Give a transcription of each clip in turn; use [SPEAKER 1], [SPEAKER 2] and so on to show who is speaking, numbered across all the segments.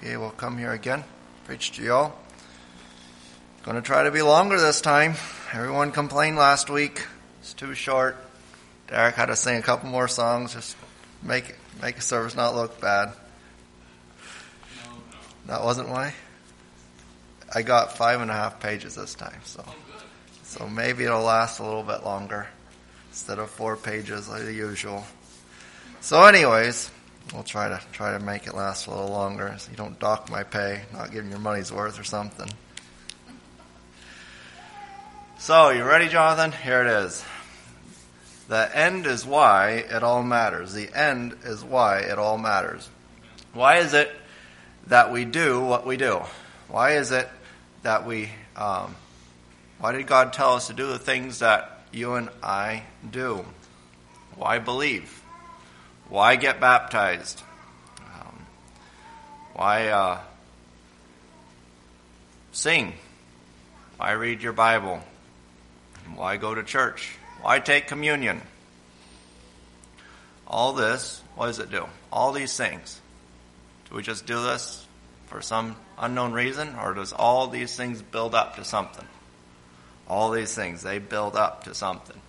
[SPEAKER 1] be able to come here again, preach to y'all. Going to try to be longer this time. Everyone complained last week. It's too short. Derek had to sing a couple more songs, just make make a service not look bad. That wasn't why. I got five and a half pages this time, so so maybe it'll last a little bit longer instead of four pages like the usual. So, anyways, we'll try to try to make it last a little longer, so you don't dock my pay, not giving your money's worth or something. So, you ready, Jonathan? Here it is. The end is why it all matters. The end is why it all matters. Why is it that we do what we do? Why is it that we, um, why did God tell us to do the things that you and I do? Why believe? Why get baptized? Um, why uh, sing? Why read your Bible? Why go to church? Why take communion? All this, what does it do? All these things. Do we just do this for some unknown reason, or does all these things build up to something? All these things, they build up to something.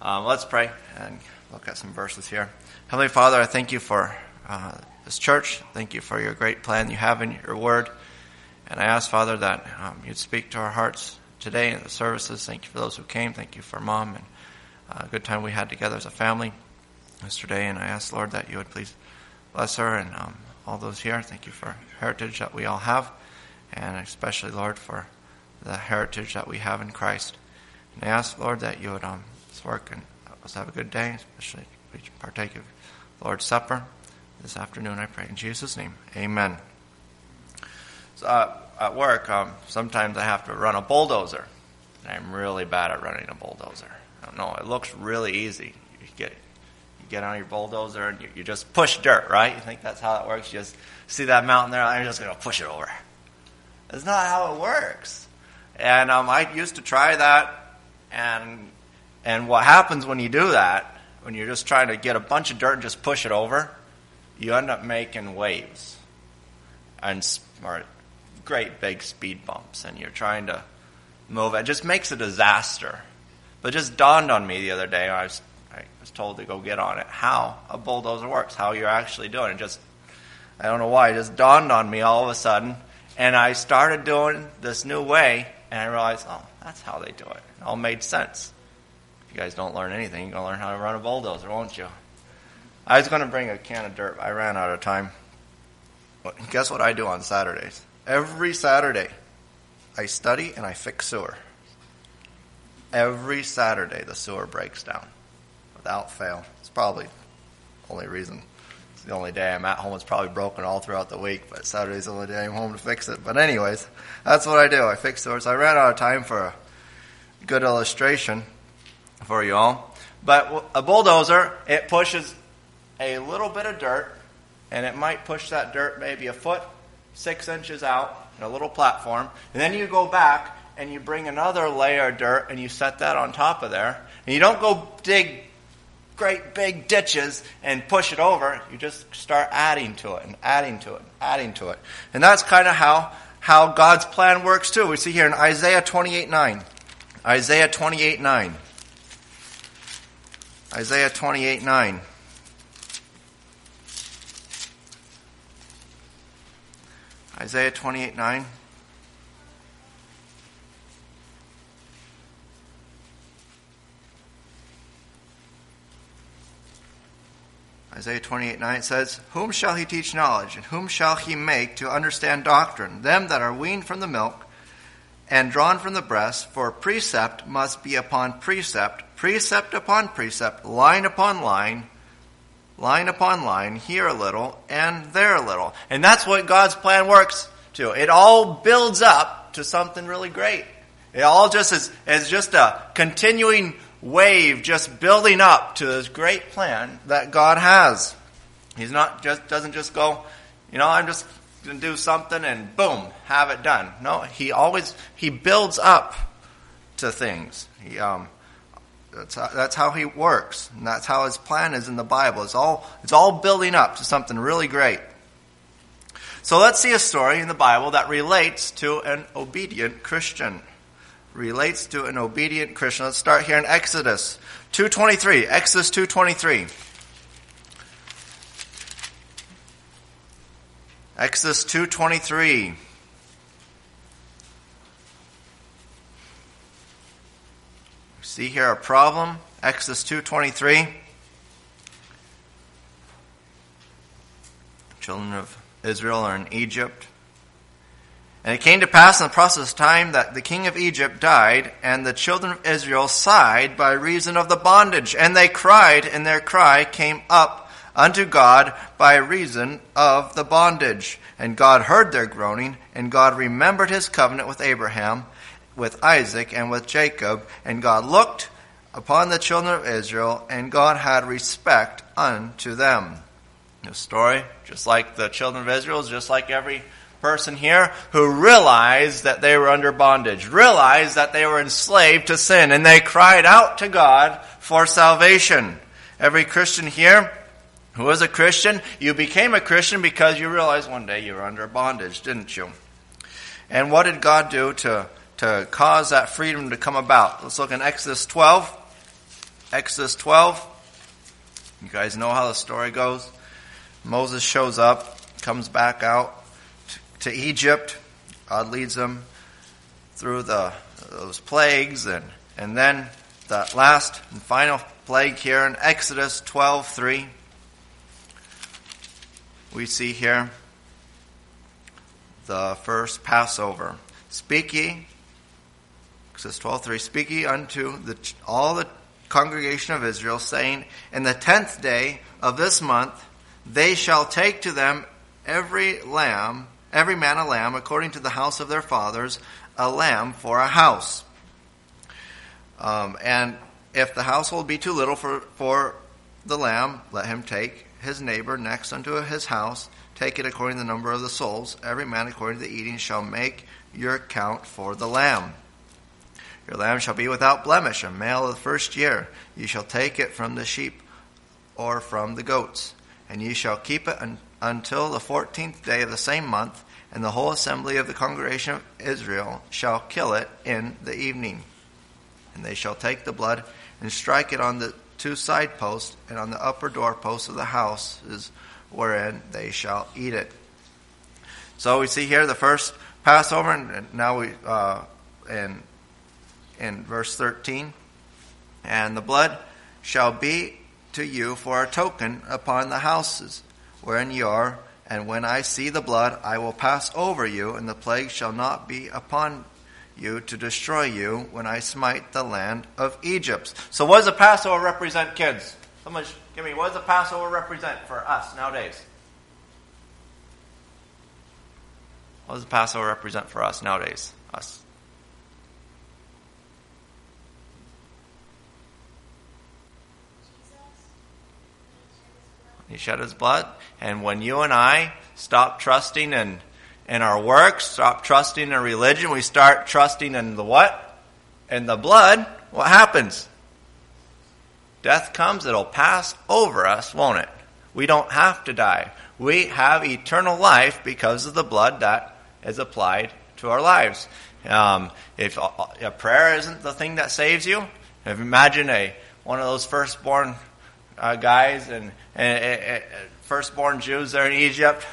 [SPEAKER 1] Um, let's pray and look at some verses here. Heavenly Father, I thank you for uh, this church. Thank you for your great plan you have in your word. And I ask, Father, that um, you'd speak to our hearts today in the services. Thank you for those who came. Thank you for Mom and uh, a good time we had together as a family yesterday. And I ask, Lord, that you would please bless her and um, all those here. Thank you for heritage that we all have, and especially, Lord, for the heritage that we have in Christ. And I ask, Lord, that you would um, work and let us have a good day, especially we partake of Lord's Supper this afternoon. I pray in Jesus' name. Amen. So, uh, at work, um, sometimes I have to run a bulldozer. And I'm really bad at running a bulldozer. I don't know. It looks really easy. You get you get on your bulldozer and you, you just push dirt, right? You think that's how it works? You just see that mountain there, I'm just going to push it over. That's not how it works. And um, I used to try that, and and what happens when you do that, when you're just trying to get a bunch of dirt and just push it over, you end up making waves and or great big speed bumps, and you're trying to move. It just makes a disaster. But it just dawned on me the other day. I was I was told to go get on it. How a bulldozer works, how you're actually doing it. Just I don't know why. It just dawned on me all of a sudden, and I started doing this new way, and I realized, oh, that's how they do it. It all made sense. You guys don't learn anything, you're gonna learn how to run a bulldozer, won't you? I was gonna bring a can of dirt. I ran out of time. But guess what I do on Saturdays? Every Saturday, I study and I fix sewer. Every Saturday, the sewer breaks down without fail. It's probably the only reason. It's the only day I'm at home. It's probably broken all throughout the week, but Saturday's the only day I'm home to fix it. But anyways, that's what I do. I fix sewers. I ran out of time for a good illustration for you all. But a bulldozer, it pushes a little bit of dirt, and it might push that dirt maybe a foot, six inches out in a little platform. And then you go back and you bring another layer of dirt and you set that on top of there. And you don't go dig great big ditches and push it over. You just start adding to it and adding to it and adding to it. And that's kind of how, how God's plan works too. We see here in Isaiah 28 9. Isaiah 28 9. Isaiah 28 9. Isaiah 28 9. Isaiah 28 9 says, Whom shall he teach knowledge, and whom shall he make to understand doctrine? Them that are weaned from the milk and drawn from the breast, for precept must be upon precept, precept upon precept, line upon line, line upon line, here a little and there a little. And that's what God's plan works to. It all builds up to something really great. It all just is, is just a continuing wave just building up to this great plan that God has. He's not just doesn't just go, you know, I'm just to do something and boom, have it done. No, he always he builds up to things. He um that's how, that's how he works, and that's how his plan is in the Bible. It's all it's all building up to something really great. So let's see a story in the Bible that relates to an obedient Christian. Relates to an obedient Christian. Let's start here in Exodus 2.23. Exodus 2.23. Exodus 2.23. See here a problem. Exodus 2.23. Children of Israel are in Egypt. And it came to pass in the process of time that the king of Egypt died, and the children of Israel sighed by reason of the bondage. And they cried, and their cry came up unto God by reason of the bondage. And God heard their groaning, and God remembered his covenant with Abraham with Isaac and with Jacob, and God looked upon the children of Israel, and God had respect unto them. The story, just like the children of Israel, just like every person here who realized that they were under bondage, realized that they were enslaved to sin, and they cried out to God for salvation. Every Christian here who is a Christian, you became a Christian because you realized one day you were under bondage, didn't you? And what did God do to to cause that freedom to come about. Let's look in Exodus 12. Exodus 12. You guys know how the story goes. Moses shows up, comes back out to Egypt. God leads him through the those plagues and and then the last and final plague here in Exodus 12:3 we see here the first Passover. Speak ye Exodus 12:3 speaking unto the, all the congregation of Israel saying in the 10th day of this month they shall take to them every lamb every man a lamb according to the house of their fathers a lamb for a house um, and if the household be too little for, for the lamb let him take his neighbor next unto his house take it according to the number of the souls. Every man according to the eating shall make your account for the lamb your lamb shall be without blemish, a male of the first year. You shall take it from the sheep or from the goats, and ye shall keep it un- until the fourteenth day of the same month, and the whole assembly of the congregation of Israel shall kill it in the evening. And they shall take the blood and strike it on the two side posts and on the upper doorposts of the houses wherein they shall eat it. So we see here the first Passover, and now we uh, and in verse 13. And the blood shall be to you for a token upon the houses wherein you are. And when I see the blood, I will pass over you, and the plague shall not be upon you to destroy you when I smite the land of Egypt. So, what does the Passover represent, kids? Someone give me, what does the Passover represent for us nowadays? What does the Passover represent for us nowadays? Us. He shed his blood. And when you and I stop trusting in, in our works, stop trusting in religion, we start trusting in the what? In the blood, what happens? Death comes, it'll pass over us, won't it? We don't have to die. We have eternal life because of the blood that is applied to our lives. Um, if a, a, prayer isn't the thing that saves you, imagine a one of those firstborn uh, guys and, and, and, firstborn Jews there in Egypt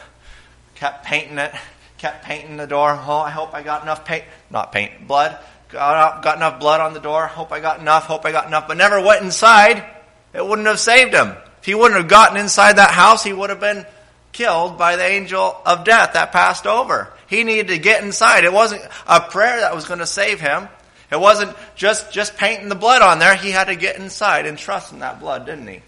[SPEAKER 1] kept painting it, kept painting the door. Oh, I hope I got enough paint, not paint, blood. Got, got enough blood on the door. Hope I got enough. Hope I got enough. But never went inside. It wouldn't have saved him. If he wouldn't have gotten inside that house, he would have been killed by the angel of death that passed over. He needed to get inside. It wasn't a prayer that was going to save him. It wasn't just, just painting the blood on there. He had to get inside and trust in that blood, didn't he?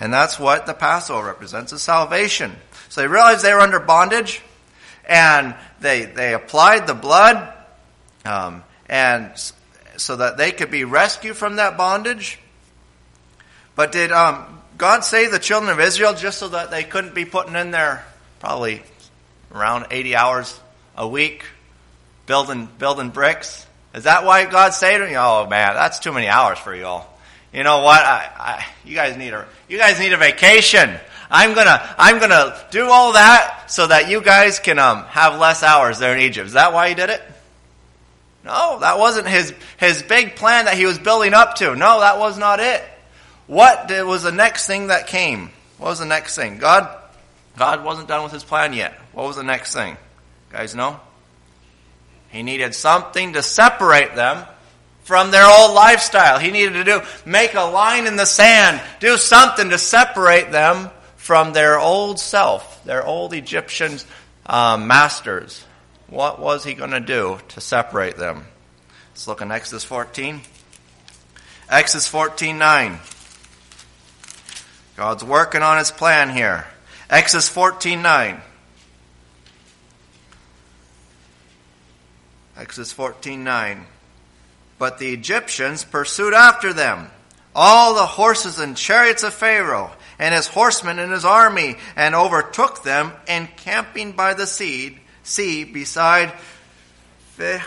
[SPEAKER 1] And that's what the Passover represents, is salvation. So they realized they were under bondage, and they, they applied the blood, um, and so that they could be rescued from that bondage. But did um, God save the children of Israel just so that they couldn't be putting in there probably around 80 hours a week building building bricks? Is that why God saved them? Oh man, that's too many hours for you all you know what? I, I, you guys need a you guys need a vacation. I'm gonna, I'm gonna do all that so that you guys can um, have less hours there in Egypt. Is that why he did it? No, that wasn't his, his big plan that he was building up to. No, that was not it. What was the next thing that came? What was the next thing? God, God wasn't done with his plan yet. What was the next thing? You guys know? He needed something to separate them from their old lifestyle. He needed to do, make a line in the sand, do something to separate them from their old self, their old Egyptian um, masters. What was he going to do to separate them? Let's look in Exodus 14. Exodus 14 9. God's working on his plan here. Exodus 14 9. Exodus 14 9. But the Egyptians pursued after them, all the horses and chariots of Pharaoh, and his horsemen and his army, and overtook them, encamping by the sea, sea beside Pihahiroth,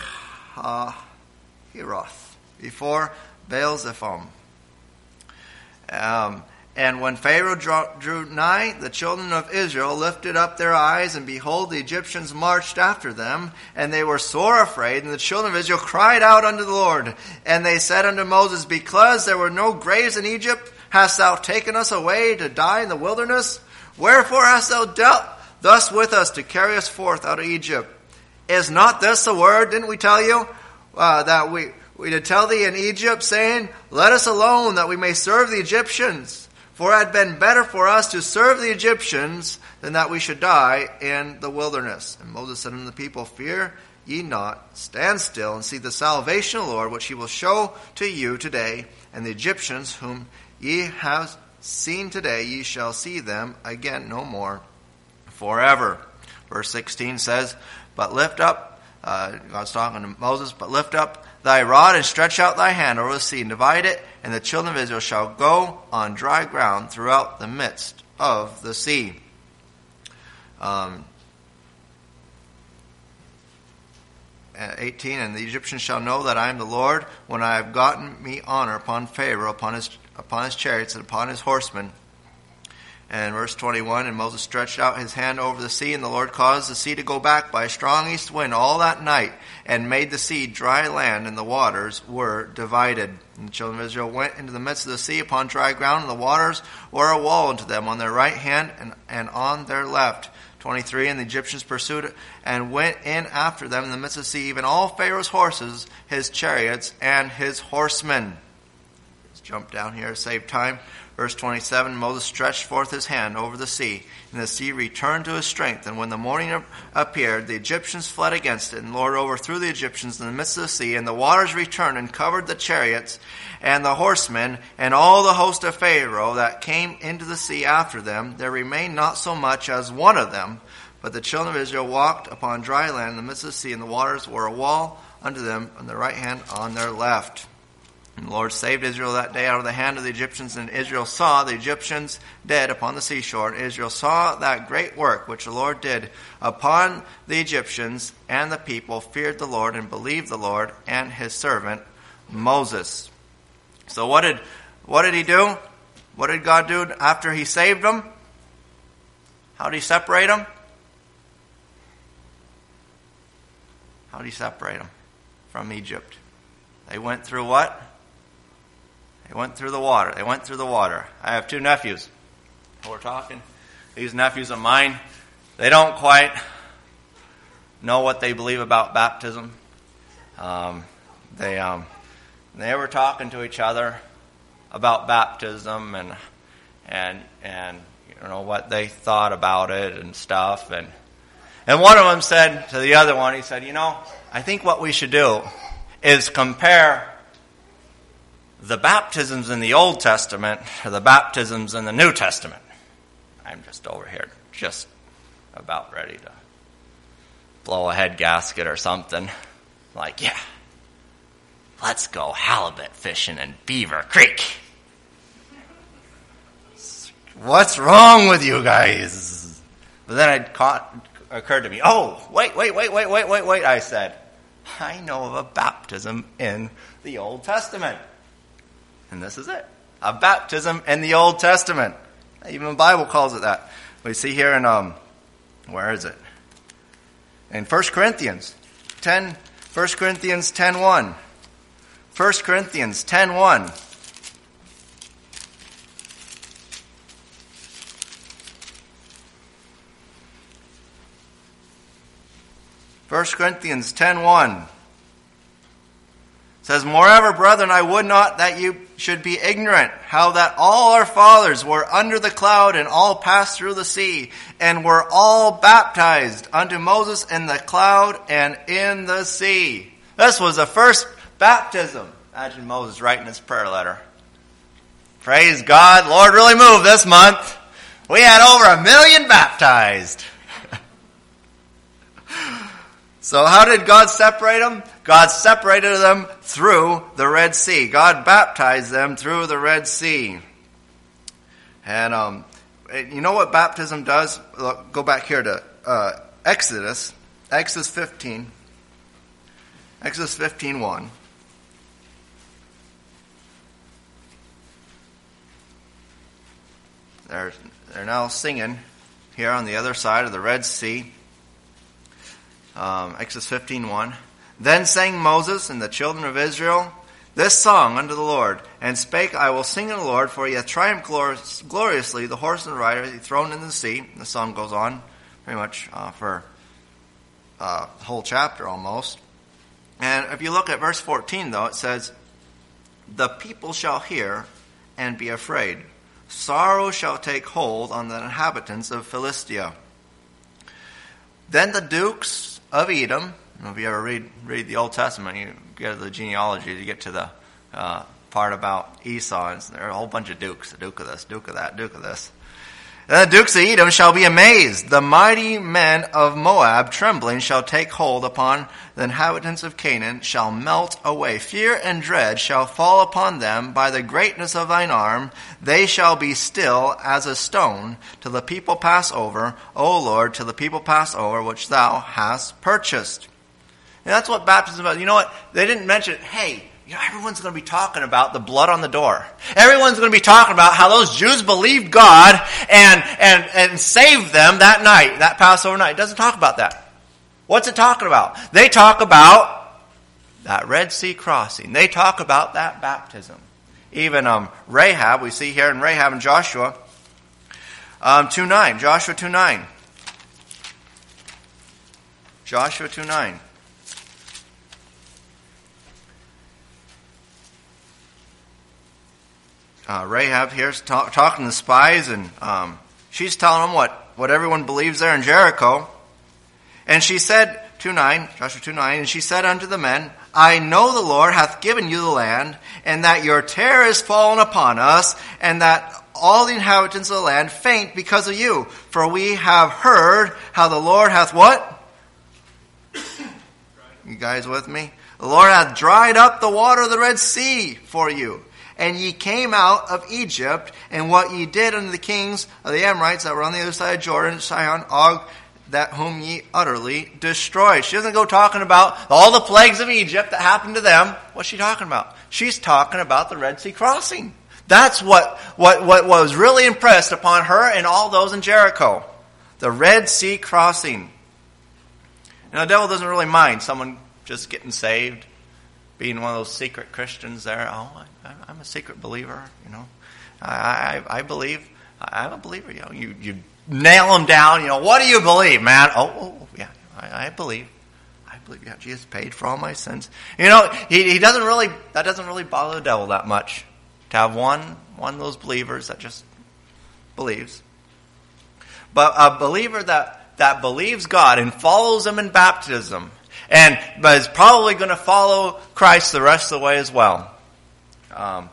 [SPEAKER 1] before Baal Zephon. Um, and when Pharaoh drew nigh, the children of Israel lifted up their eyes, and behold, the Egyptians marched after them, and they were sore afraid. And the children of Israel cried out unto the Lord. And they said unto Moses, Because there were no graves in Egypt, hast thou taken us away to die in the wilderness? Wherefore hast thou dealt thus with us to carry us forth out of Egypt? Is not this the word, didn't we tell you, uh, that we, we did tell thee in Egypt, saying, Let us alone, that we may serve the Egyptians? For it had been better for us to serve the Egyptians than that we should die in the wilderness. And Moses said unto the people, Fear ye not, stand still and see the salvation of the Lord, which he will show to you today. And the Egyptians whom ye have seen today, ye shall see them again no more forever. Verse 16 says, But lift up, uh, God's talking to Moses, but lift up thy rod and stretch out thy hand over the sea and divide it, and the children of Israel shall go on dry ground throughout the midst of the sea. Um, 18 and the egyptians shall know that i am the lord when i have gotten me honor upon pharaoh upon his upon his chariots and upon his horsemen and verse 21, and Moses stretched out his hand over the sea, and the Lord caused the sea to go back by a strong east wind all that night, and made the sea dry land, and the waters were divided. And the children of Israel went into the midst of the sea upon dry ground, and the waters were a wall unto them on their right hand and, and on their left. 23, and the Egyptians pursued and went in after them in the midst of the sea, even all Pharaoh's horses, his chariots, and his horsemen. Let's jump down here save time. Verse 27 Moses stretched forth his hand over the sea, and the sea returned to his strength. And when the morning appeared, the Egyptians fled against it, and the Lord overthrew the Egyptians in the midst of the sea, and the waters returned and covered the chariots and the horsemen, and all the host of Pharaoh that came into the sea after them. There remained not so much as one of them. But the children of Israel walked upon dry land in the midst of the sea, and the waters were a wall unto them on their right hand, on their left. And the Lord saved Israel that day out of the hand of the Egyptians, and Israel saw the Egyptians dead upon the seashore. And Israel saw that great work which the Lord did upon the Egyptians, and the people feared the Lord and believed the Lord and his servant Moses. So what did what did he do? What did God do after he saved them? How did he separate them? How did he separate them from Egypt? They went through what? They went through the water. They went through the water. I have two nephews. We're talking. These nephews of mine, they don't quite know what they believe about baptism. Um, they um, they were talking to each other about baptism and and and you know what they thought about it and stuff and and one of them said to the other one, he said, you know, I think what we should do is compare the baptisms in the Old Testament are the baptisms in the New Testament. I'm just over here, just about ready to blow a head gasket or something. Like, yeah, let's go halibut fishing in Beaver Creek. What's wrong with you guys? But then it caught, occurred to me, oh, wait, wait, wait, wait, wait, wait, wait, I said. I know of a baptism in the Old Testament. And this is it. A baptism in the Old Testament. Even the Bible calls it that. We see here in, um, where is it? In 1 Corinthians 10, 1 Corinthians 10 1. 1 Corinthians 10 1. 1 Corinthians 10:1 says, Moreover, brethren, I would not that you should be ignorant how that all our fathers were under the cloud and all passed through the sea and were all baptized unto Moses in the cloud and in the sea. This was the first baptism. Imagine Moses writing his prayer letter. Praise God, Lord really moved this month. We had over a million baptized. So how did God separate them? God separated them through the Red Sea. God baptized them through the Red Sea. And um, you know what baptism does? Look, go back here to uh, Exodus, Exodus 15. Exodus 15 1. They're, they're now singing here on the other side of the Red Sea um, Exodus 15.1. Then sang Moses and the children of Israel this song unto the Lord, and spake, I will sing unto the Lord, for he hath triumphed gloriously, the horse and the rider he thrown in the sea. The song goes on pretty much uh, for uh, whole chapter almost. And if you look at verse 14, though, it says, The people shall hear and be afraid. Sorrow shall take hold on the inhabitants of Philistia. Then the dukes of Edom. If you ever read read the Old Testament, you get to the genealogy, you get to the uh, part about Esau, and there are a whole bunch of dukes, a duke of this, duke of that, duke of this. The dukes of Edom shall be amazed. The mighty men of Moab, trembling, shall take hold upon the inhabitants of Canaan, shall melt away. Fear and dread shall fall upon them by the greatness of thine arm. They shall be still as a stone till the people pass over, O Lord, till the people pass over, which thou hast purchased. And that's what baptism is about. You know what? They didn't mention, hey, you know, everyone's going to be talking about the blood on the door. Everyone's going to be talking about how those Jews believed God and, and, and saved them that night, that Passover night. It doesn't talk about that. What's it talking about? They talk about that Red Sea crossing. They talk about that baptism. Even um, Rahab, we see here in Rahab and Joshua um, 2 9. Joshua 2 9. Joshua 2 9. Uh, Rahab here's talk, talking to the spies, and um, she's telling them what, what everyone believes there in Jericho. And she said, 2 9, Joshua 2 9, and she said unto the men, I know the Lord hath given you the land, and that your terror is fallen upon us, and that all the inhabitants of the land faint because of you. For we have heard how the Lord hath what? You guys with me? The Lord hath dried up the water of the Red Sea for you and ye came out of Egypt, and what ye did unto the kings of the Amorites that were on the other side of Jordan, Sihon, Og, that whom ye utterly destroyed. She doesn't go talking about all the plagues of Egypt that happened to them. What's she talking about? She's talking about the Red Sea crossing. That's what, what, what was really impressed upon her and all those in Jericho. The Red Sea crossing. Now, the devil doesn't really mind someone just getting saved being one of those secret Christians there. Oh, I, am a secret believer, you know. I, I, I believe. I'm a believer. You know, you, you nail them down. You know, what do you believe, man? Oh, oh yeah, I, I believe. I believe yeah, Jesus paid for all my sins. You know, he, he doesn't really, that doesn't really bother the devil that much. To have one, one of those believers that just believes. But a believer that, that believes God and follows Him in baptism and but is probably going to follow Christ the rest of the way as well. Um,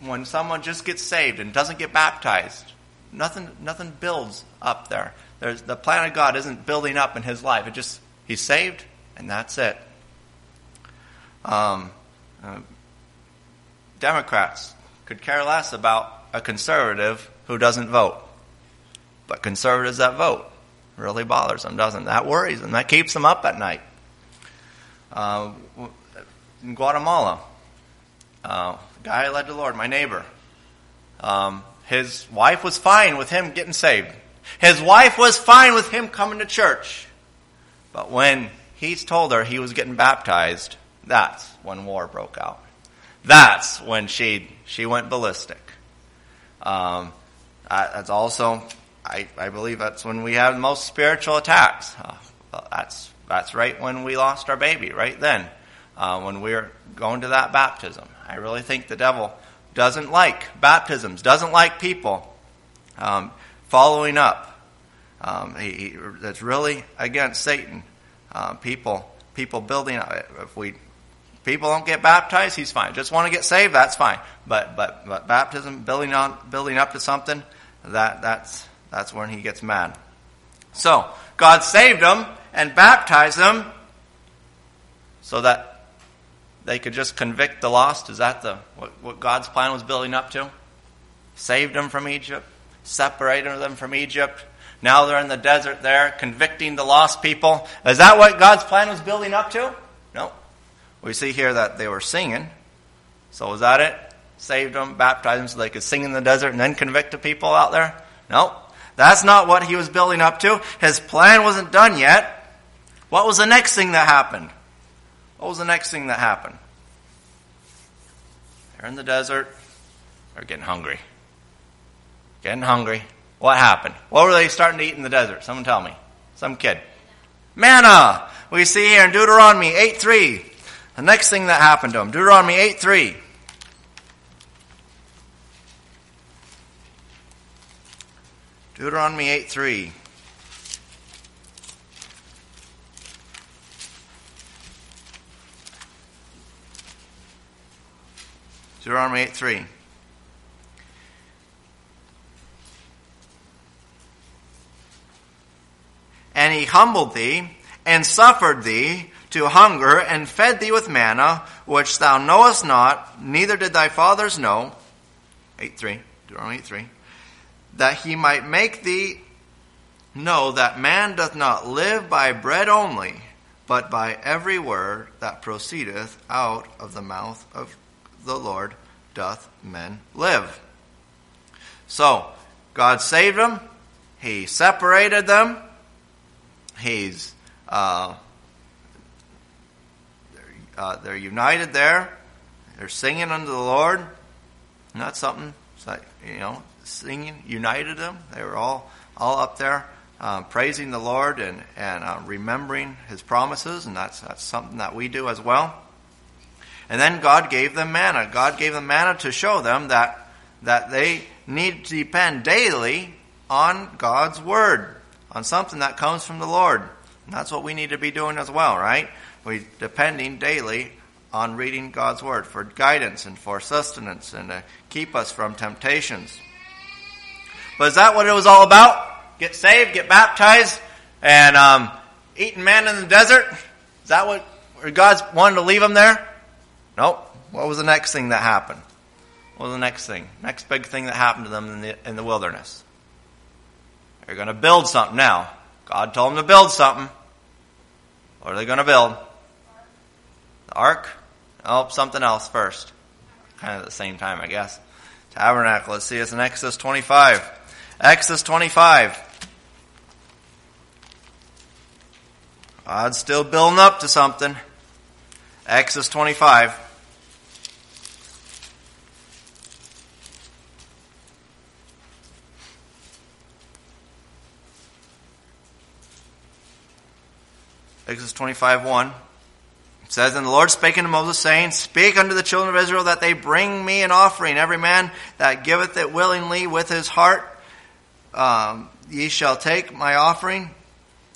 [SPEAKER 1] when someone just gets saved and doesn't get baptized, nothing nothing builds up there. There's, the plan of God isn't building up in his life. It just he's saved and that's it. Um, uh, Democrats could care less about a conservative who doesn't vote, but conservatives that vote really bothers them, doesn't it? That worries them. That keeps them up at night. Uh, in Guatemala, uh, the guy I led the Lord, my neighbor, um, his wife was fine with him getting saved. His wife was fine with him coming to church. But when he's told her he was getting baptized, that's when war broke out. That's when she she went ballistic. Um, that's also, I, I believe that's when we have the most spiritual attacks. Uh, that's that's right when we lost our baby, right then, uh, when we were going to that baptism. I really think the devil doesn't like baptisms, doesn't like people um, following up. Um, he, he, that's really against Satan. Uh, people, people building. up. If we people don't get baptized, he's fine. Just want to get saved, that's fine. But but but baptism, building on, building up to something, that that's that's when he gets mad. So God saved them and baptized them so that they could just convict the lost. Is that the what, what God's plan was building up to? Saved them from Egypt, separated them from Egypt. Now they're in the desert there, convicting the lost people. Is that what God's plan was building up to? No. We see here that they were singing. So was that it? Saved them, baptized them so they could sing in the desert and then convict the people out there? No. That's not what he was building up to. His plan wasn't done yet. What was the next thing that happened? What was the next thing that happened? They're in the desert. They're getting hungry. Getting hungry. What happened? What were they starting to eat in the desert? Someone tell me. Some kid. Manna! We see here in Deuteronomy 8 3. The next thing that happened to them. Deuteronomy 8 3. Deuteronomy 8 3. Deuteronomy 8 3. And he humbled thee, and suffered thee to hunger, and fed thee with manna, which thou knowest not, neither did thy fathers know. 8 3. Deuteronomy 8 3 that he might make thee know that man doth not live by bread only, but by every word that proceedeth out of the mouth of the Lord doth men live. So, God saved them. He separated them. He's uh, they're, uh, they're united there. They're singing unto the Lord. And that's something. It's like, you know, singing united them. They were all all up there uh, praising the Lord and and uh, remembering His promises, and that's that's something that we do as well. And then God gave them manna. God gave them manna to show them that that they need to depend daily on God's word, on something that comes from the Lord. And that's what we need to be doing as well, right? We depending daily on reading God's word for guidance and for sustenance and to keep us from temptations. But is that what it was all about? Get saved, get baptized, and um, eating man in the desert? Is that what God wanted to leave them there? Nope. What was the next thing that happened? What was the next thing? Next big thing that happened to them in the, in the wilderness. They're going to build something now. God told them to build something. What are they going to build? The ark? Oh, something else first. Kind of at the same time, I guess. Tabernacle. Let's see, it's in Exodus 25. Exodus 25. God's still building up to something. Exodus 25. Exodus 25 1. It says, And the Lord spake unto Moses, saying, Speak unto the children of Israel that they bring me an offering, every man that giveth it willingly with his heart um, ye shall take my offering,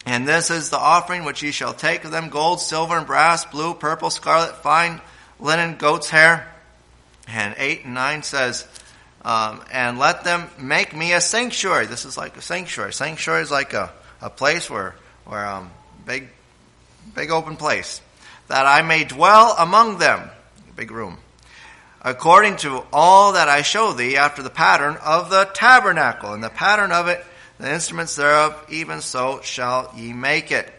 [SPEAKER 1] and this is the offering which ye shall take of them gold, silver, and brass, blue, purple, scarlet, fine linen, goat's hair. And 8 and 9 says, um, and let them make me a sanctuary. This is like a sanctuary. Sanctuary is like a, a place where, where, um, big, big open place. That I may dwell among them. Big room according to all that I show thee after the pattern of the tabernacle, and the pattern of it, the instruments thereof, even so shall ye make it.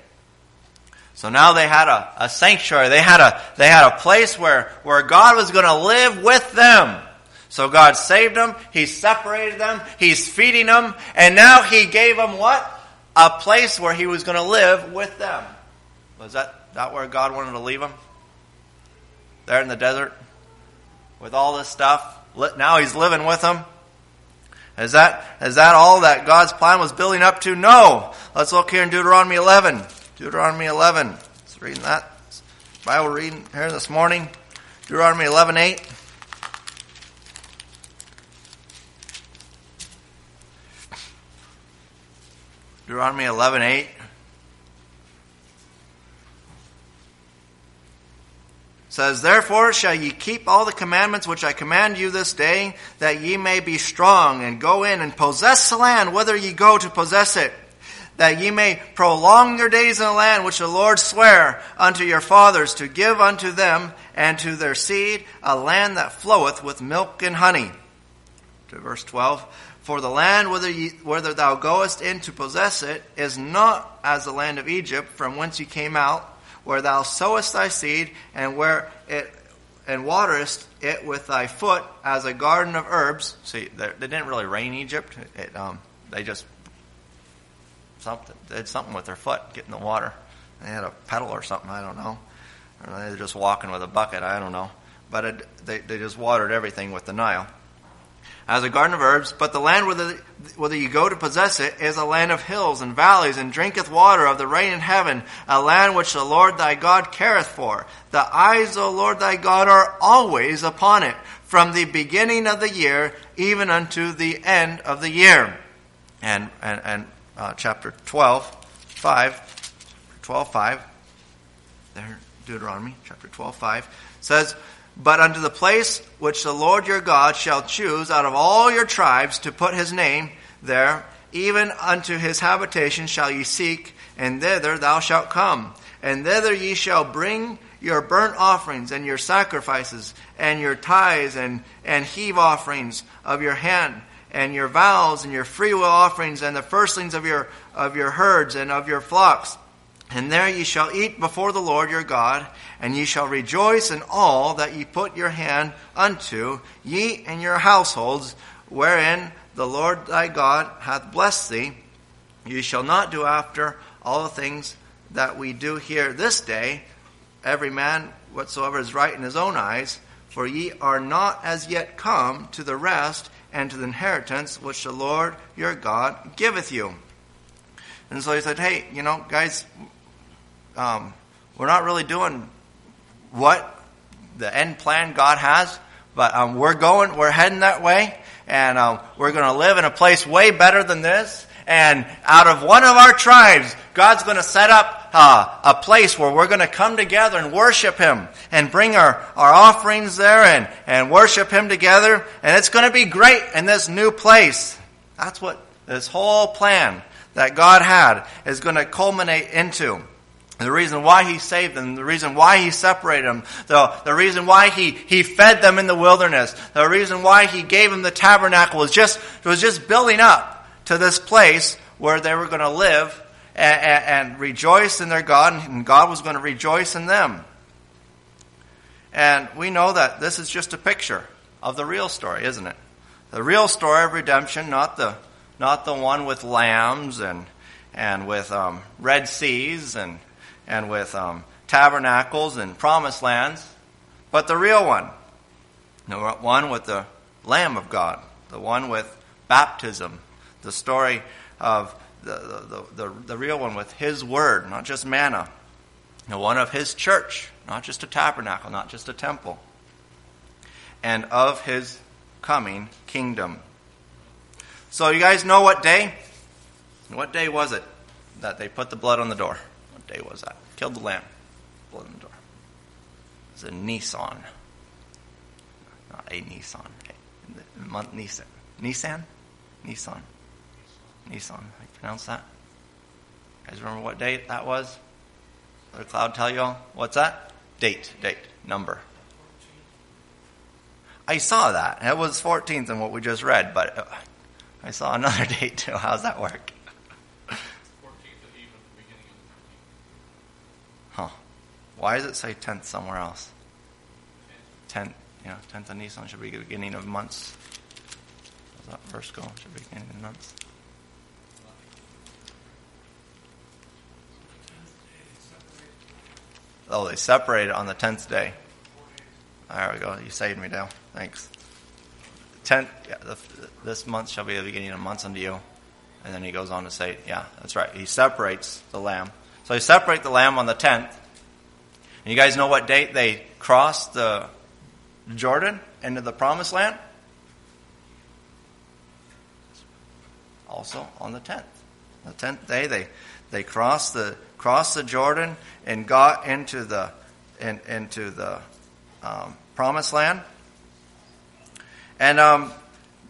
[SPEAKER 1] So now they had a, a sanctuary. They had a, they had a place where, where God was going to live with them. So God saved them, He separated them, He's feeding them, and now He gave them what? A place where He was going to live with them. Was that, that where God wanted to leave them? There in the desert? With all this stuff? Now He's living with them. Is that, is that all that God's plan was building up to? No. Let's look here in Deuteronomy 11. Deuteronomy 11. Let's read that. Bible reading here this morning. Deuteronomy 11, 8. Deuteronomy 11, 8. Says, Therefore shall ye keep all the commandments which I command you this day, that ye may be strong, and go in and possess the land, whither ye go to possess it, that ye may prolong your days in the land which the Lord sware unto your fathers to give unto them and to their seed, a land that floweth with milk and honey. To verse 12. For the land whither, ye, whither thou goest in to possess it is not as the land of Egypt, from whence ye came out, where thou sowest thy seed, and where it and waterest it with thy foot as a garden of herbs. See, they didn't really rain Egypt. It, um, they just something did something with their foot, getting the water. They had a pedal or something. I don't know. Or they were just walking with a bucket. I don't know. But it, they they just watered everything with the Nile as a garden of herbs, but the land whither, whither you go to possess it is a land of hills and valleys, and drinketh water of the rain in heaven, a land which the Lord thy God careth for. The eyes of the Lord thy God are always upon it, from the beginning of the year even unto the end of the year. And, and, and uh, chapter 12, 5, 12, 5, there, Deuteronomy, chapter 12, 5, says, but unto the place which the Lord your God shall choose out of all your tribes to put his name there, even unto his habitation shall ye seek, and thither thou shalt come. And thither ye shall bring your burnt offerings and your sacrifices and your tithes and, and heave offerings of your hand and your vows and your freewill offerings and the firstlings of your, of your herds and of your flocks and there ye shall eat before the Lord your God, and ye shall rejoice in all that ye put your hand unto, ye and your households, wherein the Lord thy God hath blessed thee. Ye shall not do after all the things that we do here this day, every man whatsoever is right in his own eyes, for ye are not as yet come to the rest and to the inheritance which the Lord your God giveth you. And so he said, Hey, you know, guys, um, we're not really doing what the end plan God has, but um, we're going, we're heading that way, and um, we're going to live in a place way better than this. And out of one of our tribes, God's going to set up uh, a place where we're going to come together and worship Him and bring our, our offerings there and, and worship Him together. And it's going to be great in this new place. That's what this whole plan that God had is going to culminate into. The reason why he saved them, the reason why he separated them, the, the reason why he, he fed them in the wilderness, the reason why he gave them the tabernacle was just, was just building up to this place where they were going to live and, and, and rejoice in their God, and God was going to rejoice in them. And we know that this is just a picture of the real story, isn't it? The real story of redemption, not the, not the one with lambs and, and with um, red seas and and with um, tabernacles and promised lands, but the real one. The one with the Lamb of God, the one with baptism, the story of the, the, the, the, real one with His Word, not just manna, the one of His church, not just a tabernacle, not just a temple, and of His coming kingdom. So, you guys know what day? What day was it that they put the blood on the door? Day was that? Killed the lamb. Blood in the door. It was a Nissan. Not a Nissan. A, month Nissan. Nissan? Nissan. Nissan. How you pronounce that? You guys remember what date that was? Let the cloud tell you all? What's that? Date. Date. Number. I saw that. It was 14th in what we just read, but uh, I saw another date too. How's that work? Why does it say tenth somewhere else? Tenth, you know, 10th of Nisan should be the beginning of months. Does that verse go? Should be beginning of months. Oh, they separated on the 10th day. There we go. You saved me, Dale. Thanks. 10th, yeah, the, this month shall be the beginning of months unto you. And then he goes on to say, yeah, that's right. He separates the lamb. So he separate the lamb on the 10th. And you guys know what date they crossed the Jordan into the promised land? Also on the 10th. The 10th day they, they crossed the, crossed the Jordan and got into the, in, into the um, promised land. And um,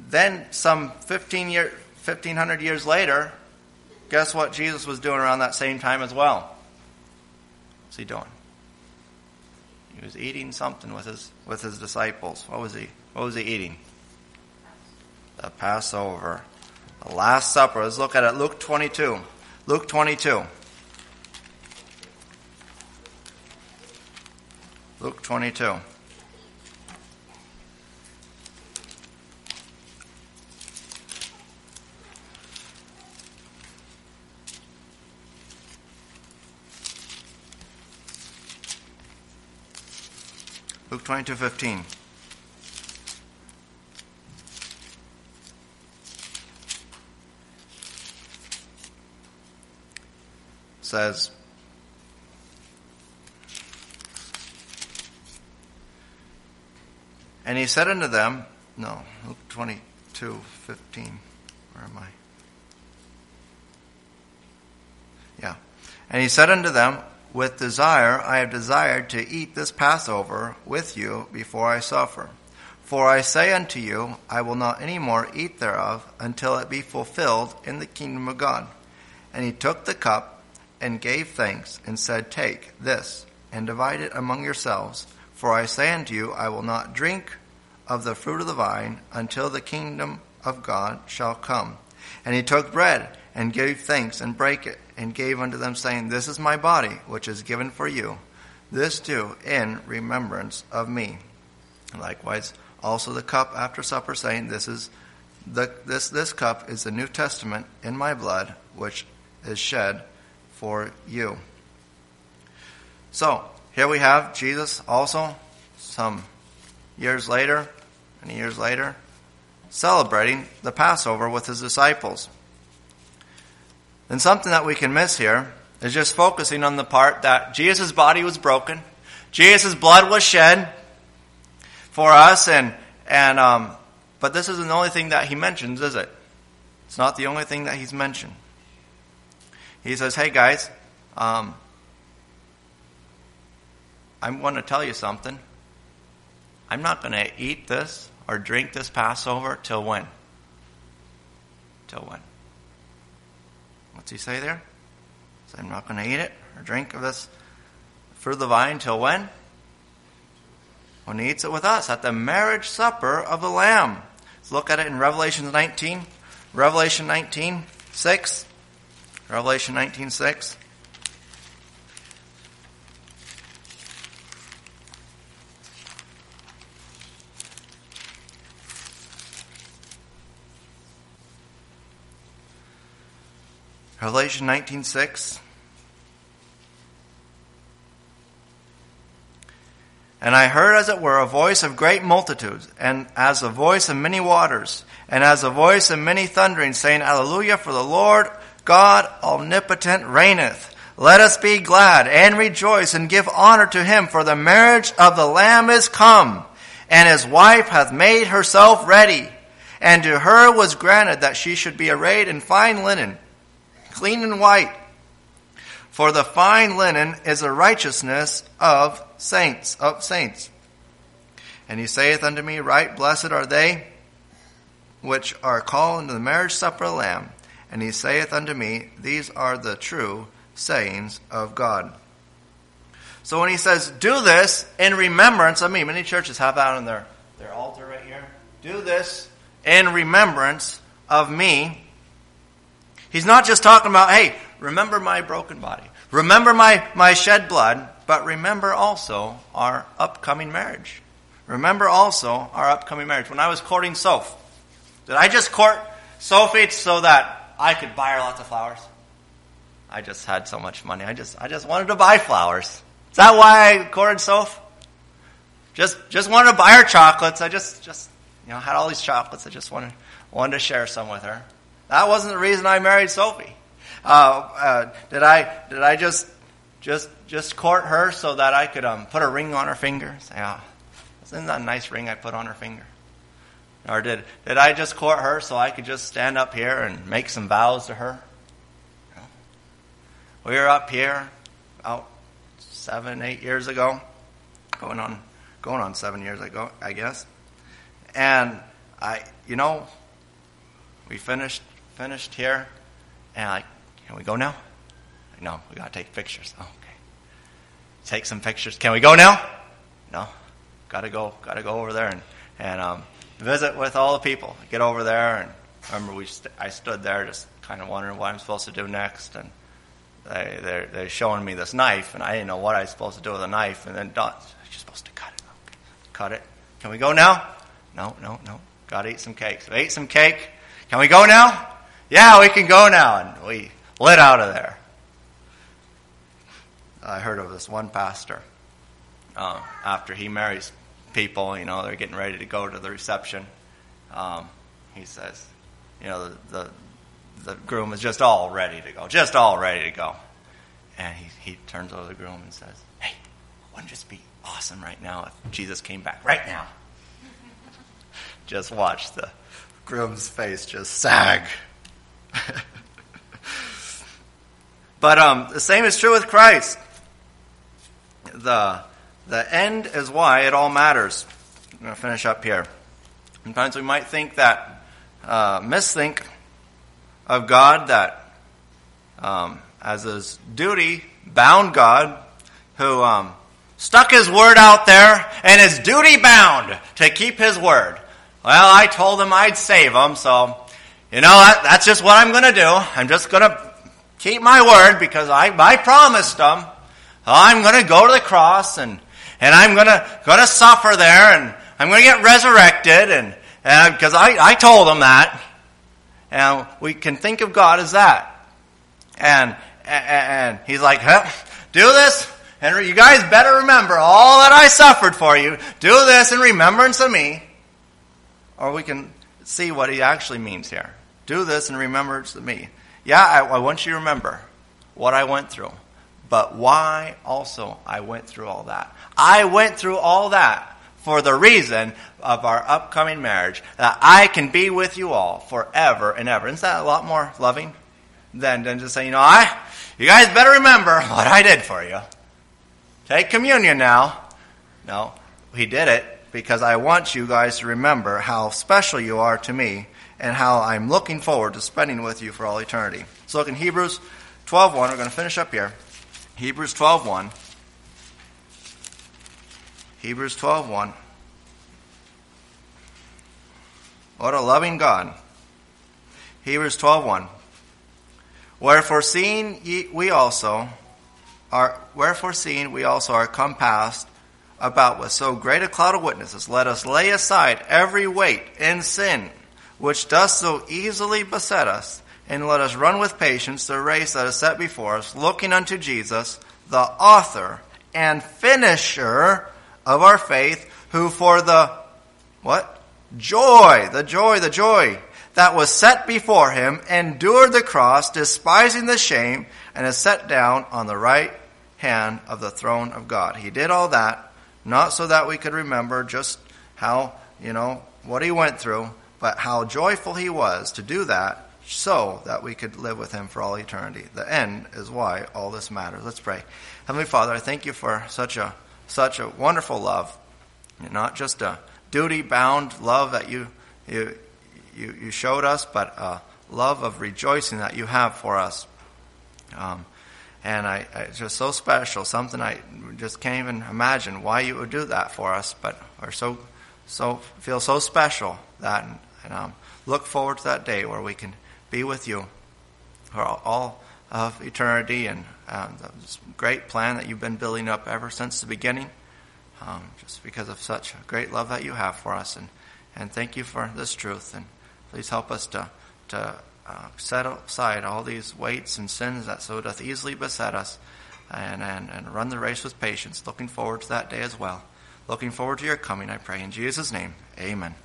[SPEAKER 1] then some 15 year, 1500 years later, guess what Jesus was doing around that same time as well? What's he doing? He was eating something with his with his disciples. What was he? What was he eating? The Passover, the Last Supper. Let's look at it. Luke 22. Luke 22. Luke 22. Luke 22 15. Says, And he said unto them, no, Luke 22 15. Where am I? Yeah. And he said unto them, with desire I have desired to eat this Passover with you before I suffer. For I say unto you, I will not any more eat thereof until it be fulfilled in the kingdom of God. And he took the cup and gave thanks and said, Take this and divide it among yourselves. For I say unto you, I will not drink of the fruit of the vine until the kingdom of God shall come. And he took bread and gave thanks and brake it and gave unto them, saying, This is my body, which is given for you. This do in remembrance of me. Likewise, also the cup after supper, saying, This is the, this this cup is the New Testament in my blood, which is shed for you. So here we have Jesus also, some years later, many years later, celebrating the Passover with his disciples. And something that we can miss here is just focusing on the part that Jesus' body was broken, Jesus' blood was shed for us, and and um, but this isn't the only thing that he mentions, is it? It's not the only thing that he's mentioned. He says, "Hey guys, um, I'm going to tell you something. I'm not going to eat this or drink this Passover till when? Till when? What's he say there? So I'm not going to eat it or drink of this fruit of the vine till when? When he eats it with us at the marriage supper of the Lamb. Let's look at it in Revelation 19. Revelation 19, 6. Revelation 19, 6. Revelation 19:6 And I heard as it were a voice of great multitudes and as a voice of many waters and as a voice of many thunderings saying Alleluia for the Lord God omnipotent reigneth. Let us be glad and rejoice and give honor to him for the marriage of the lamb is come and his wife hath made herself ready. And to her was granted that she should be arrayed in fine linen clean and white. For the fine linen is the righteousness of saints, of saints. And he saith unto me, Write blessed are they which are called into the marriage supper of the Lamb. And he saith unto me, These are the true sayings of God. So when he says, Do this in remembrance of me, many churches have that on their, their altar right here. Do this in remembrance of me. He's not just talking about, hey, remember my broken body. Remember my, my shed blood, but remember also our upcoming marriage. remember also our upcoming marriage. When I was courting Soph, did I just court Sophie so that I could buy her lots of flowers? I just had so much money. I just, I just wanted to buy flowers. Is that why I courted Soph? Just, just wanted to buy her chocolates. I just, just, you know, had all these chocolates. I just wanted, wanted to share some with her. That wasn't the reason I married Sophie. Uh, uh, did I, did I just, just, just court her so that I could um, put a ring on her finger? Say, oh, isn't that a nice ring I put on her finger? Or did, did I just court her so I could just stand up here and make some vows to her? We were up here about seven, eight years ago, going on, going on seven years ago, I guess. And I, you know, we finished, finished here, and I, can we go now? No, we gotta take pictures. Oh, okay. Take some pictures. Can we go now? No. Gotta go, gotta go over there and, and, um, visit with all the people. Get over there and remember we, st- I stood there just kind of wondering what I'm supposed to do next and, they, they're, they're showing me this knife, and I didn't know what I was supposed to do with a knife. And then Don, you're supposed to cut it. Okay. Cut it. Can we go now? No, no, no. Got to eat some cake. So ate some cake. Can we go now? Yeah, we can go now. And we lit out of there. I heard of this one pastor. Uh, after he marries people, you know, they're getting ready to go to the reception. Um, he says, you know, the, the the groom is just all ready to go, just all ready to go. And he, he turns over to the groom and says, Hey, wouldn't it just be awesome right now if Jesus came back right now? just watch the groom's face just sag. but um, the same is true with Christ. The, the end is why it all matters. I'm going to finish up here. Sometimes we might think that, uh, misthink of God that, um, as his duty, bound God, who um, stuck his word out there and is duty bound to keep his word. Well, I told him I'd save him, so you know that, that's just what I'm going to do. I'm just going to keep my word because I, I promised them. I'm going to go to the cross and and I'm going to going to suffer there and I'm going to get resurrected and because I I told them that. And we can think of God as that. And, and he's like, huh, do this, and you guys better remember all that I suffered for you. Do this in remembrance of me. Or we can see what he actually means here. Do this in remembrance of me. Yeah, I, I want you to remember what I went through. But why also I went through all that? I went through all that for the reason of our upcoming marriage, that I can be with you all forever and ever. Isn't that a lot more loving than, than just saying, you know, I, you guys better remember what I did for you. Take communion now. No, he did it because I want you guys to remember how special you are to me and how I'm looking forward to spending with you for all eternity. So look in Hebrews 12.1. We're going to finish up here. Hebrews 12.1. Hebrews 12:1. What a loving God. Hebrews 12:1. Wherefore seeing ye, we also are wherefore seeing we also are compassed about with so great a cloud of witnesses, let us lay aside every weight and sin which does so easily beset us, and let us run with patience the race that is set before us, looking unto Jesus, the author and finisher of our faith, who for the, what? Joy, the joy, the joy that was set before him, endured the cross, despising the shame, and is set down on the right hand of the throne of God. He did all that, not so that we could remember just how, you know, what he went through, but how joyful he was to do that so that we could live with him for all eternity. The end is why all this matters. Let's pray. Heavenly Father, I thank you for such a such a wonderful love, not just a duty bound love that you, you, you, you, showed us, but a love of rejoicing that you have for us. Um, and I, I, it's just so special, something I just can't even imagine why you would do that for us, but we're so, so, feel so special that, and, um, look forward to that day where we can be with you for all, all of eternity and um, this great plan that you've been building up ever since the beginning. um, just because of such great love that you have for us. And, and thank you for this truth. And please help us to, to uh, set aside all these weights and sins that so doth easily beset us and, and, and run the race with patience, looking forward to that day as well. Looking forward to your coming, I pray. In Jesus' name, amen.